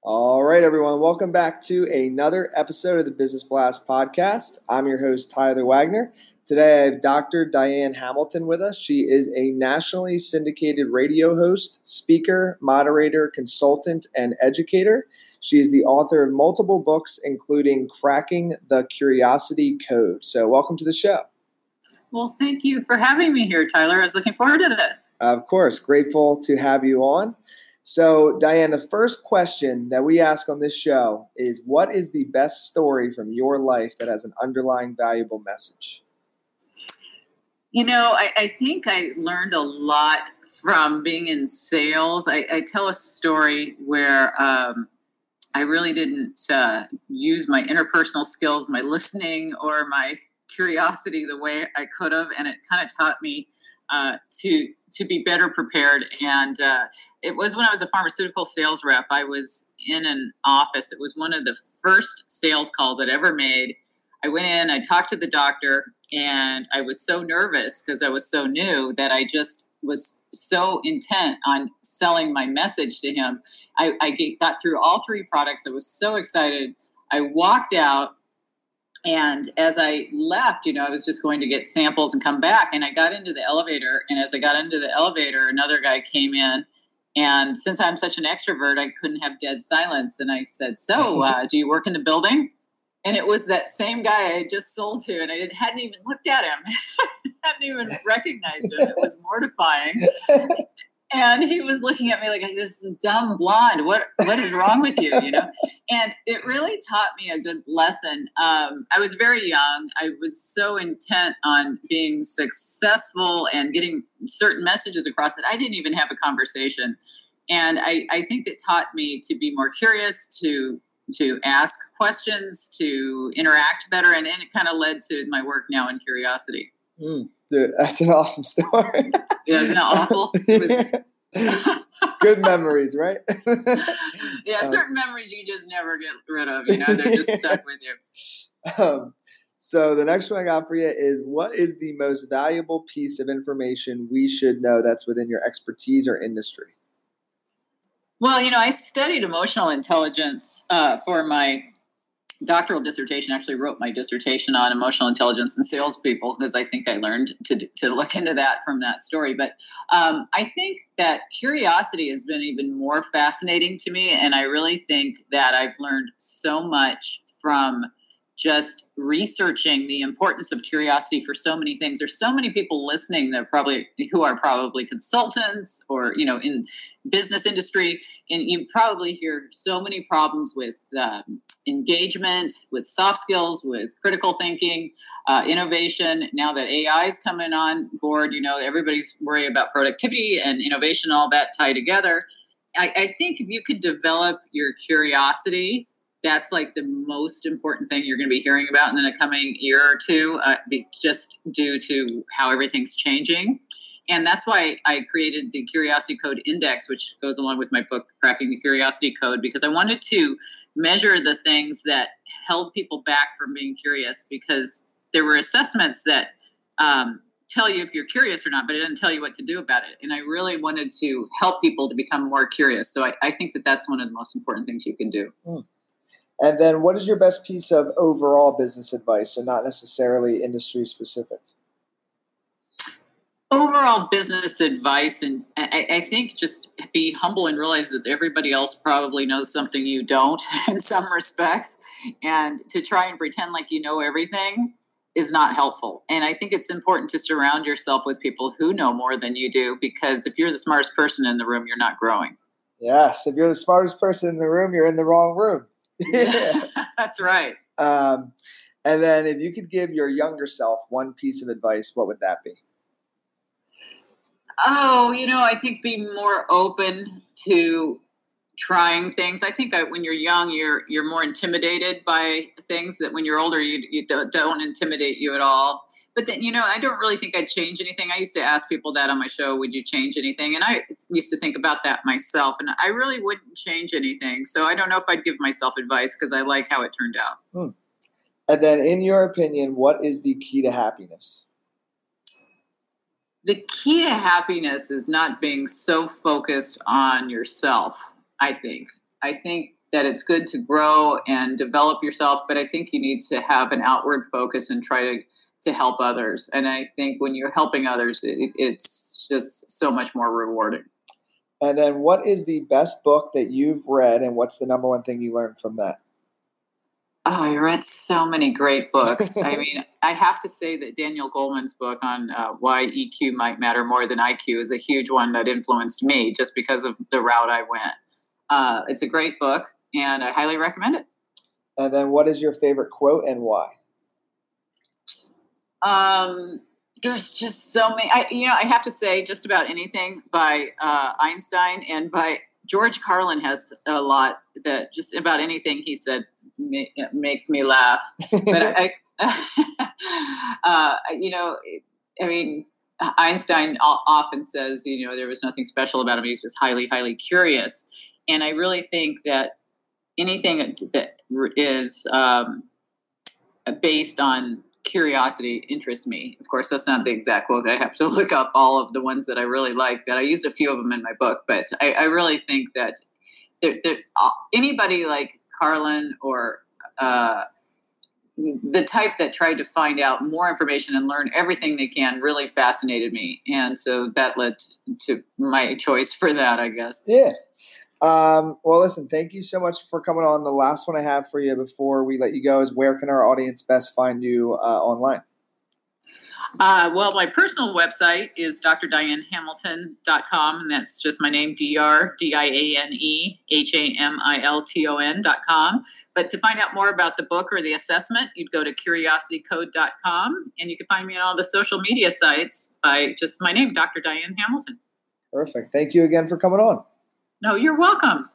All right, everyone, welcome back to another episode of the Business Blast podcast. I'm your host, Tyler Wagner. Today I have Dr. Diane Hamilton with us. She is a nationally syndicated radio host, speaker, moderator, consultant, and educator. She is the author of multiple books, including Cracking the Curiosity Code. So, welcome to the show. Well, thank you for having me here, Tyler. I was looking forward to this. Of course, grateful to have you on. So, Diane, the first question that we ask on this show is What is the best story from your life that has an underlying valuable message? You know, I, I think I learned a lot from being in sales. I, I tell a story where um, I really didn't uh, use my interpersonal skills, my listening, or my curiosity the way I could have, and it kind of taught me uh, to to be better prepared. And uh, it was when I was a pharmaceutical sales rep. I was in an office. It was one of the first sales calls I'd ever made. I went in, I talked to the doctor, and I was so nervous because I was so new that I just was so intent on selling my message to him. I, I got through all three products. I was so excited. I walked out and as I left, you know, I was just going to get samples and come back. And I got into the elevator. And as I got into the elevator, another guy came in. And since I'm such an extrovert, I couldn't have dead silence. And I said, So, uh, do you work in the building? And it was that same guy I just sold to. And I hadn't even looked at him, hadn't even recognized him. It was mortifying. And he was looking at me like this is dumb blonde. What what is wrong with you? You know? And it really taught me a good lesson. Um, i was very young. I was so intent on being successful and getting certain messages across that i didn't even have a conversation. And i, I think it taught me to be more curious to to ask questions to interact better and, and it kind of led to my work now in curiosity mm. Dude, that's an awesome story. Yeah, isn't that awful? Was... Good memories, right? yeah, certain um, memories you just never get rid of. You know, they're just stuck with you. Um, so the next one I got for you is what is the most valuable piece of information we should know that's within your expertise or industry? Well, you know, I studied emotional intelligence uh, for my doctoral dissertation actually wrote my dissertation on emotional intelligence and salespeople because I think I learned to, to look into that from that story. But um, I think that curiosity has been even more fascinating to me. And I really think that I've learned so much from just researching the importance of curiosity for so many things. There's so many people listening that probably who are probably consultants or you know in business industry, and you probably hear so many problems with um, engagement, with soft skills, with critical thinking, uh, innovation. Now that AI is coming on board, you know everybody's worried about productivity and innovation, all that tie together. I, I think if you could develop your curiosity that's like the most important thing you're going to be hearing about in the coming year or two, uh, just due to how everything's changing. And that's why I created the Curiosity Code Index, which goes along with my book, Cracking the Curiosity Code, because I wanted to measure the things that held people back from being curious, because there were assessments that um, tell you if you're curious or not, but it didn't tell you what to do about it. And I really wanted to help people to become more curious. So I, I think that that's one of the most important things you can do. Mm. And then, what is your best piece of overall business advice, so not necessarily industry specific? Overall business advice, and I, I, think just be humble and realize that everybody else probably knows something you don't in some respects, and to try and pretend like you know everything is not helpful. And I think it's important to surround yourself with people who know more than you do, because if you're the smartest person in the room, you're not growing. Yes, if you're the smartest person in the room, you're in the wrong room. That's right. Um, and then, if you could give your younger self one piece of advice, what would that be? Oh, you know, I think be more open to trying things. I think when you're young, you're you're more intimidated by things that when you're older, you you don't, don't intimidate you at all but then you know i don't really think i'd change anything i used to ask people that on my show would you change anything and i used to think about that myself and i really wouldn't change anything so i don't know if i'd give myself advice because i like how it turned out hmm. And then, in your opinion, what is the key to happiness? The key to happiness is not being so focused on yourself, I think. I think that it's good to grow and develop yourself, but I think you need to have an outward focus and try to to help others. And I think when you're helping others, it, it's just so much more rewarding. And then, what is the best book that you've read, and what's the number one thing you learned from that? Oh, I read so many great books. I mean, I have to say that Daniel Goleman's book on uh, why EQ might matter more than IQ is a huge one that influenced me just because of the route I went. Uh, it's a great book, and I highly recommend it. And then, what is your favorite quote and why? Um, there's just so many. I, you know, I have to say just about anything by uh, Einstein and by George Carlin has a lot that just about anything he said ma- makes me laugh. But I, uh, you know, I mean, Einstein often says, you know, there was nothing special about him. He was just highly, highly curious. And I really think that anything that is um, based on curiosity interests me. Of course, that's not the exact quote. I have to look up all of the ones that I really like. That I use a few of them in my book, but I, I really think that there, there, uh, anybody like Carlin or uh, the type that tried to find out more information and learn everything they can really fascinated me, and so that led to my choice for that, I guess. Yeah. Um, well, listen, thank you so much for coming on. The last one I have for you before we let you go is where can our audience best find you uh, online? Uh, well, my personal website is drdianehamilton.com, and that's just my name, D-R, D-I-A-N-E, H-A-M-I-L-T-O-N.com. But to find out more about the book or the assessment, you'd go to curiositycode.com, and you can find me on all the social media sites by just my name, Dr. Diane Hamilton. Perfect. Thank you again for coming on. No, you're welcome.